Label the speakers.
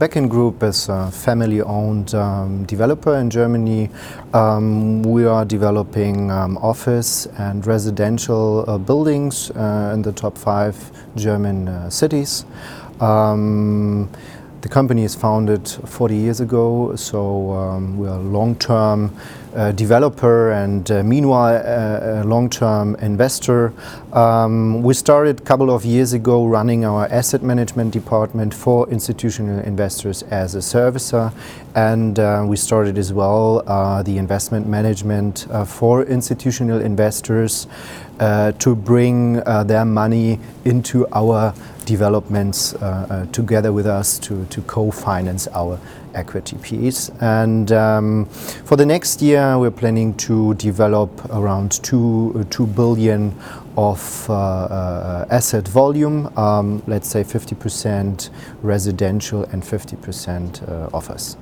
Speaker 1: Becken Group is a family-owned um, developer in Germany. Um, we are developing um, office and residential uh, buildings uh, in the top five German uh, cities. Um, the company is founded 40 years ago, so um, we are long-term uh, developer and uh, meanwhile uh, a long-term investor. Um, we started a couple of years ago running our asset management department for institutional investors as a servicer and uh, we started as well uh, the investment management for institutional investors to bring their money into our developments together with us to, to co-finance our equity piece. And um, for the next year, we're planning to develop around two, uh, 2 billion of uh, uh, asset volume, um, let's say 50% residential and 50% uh, office.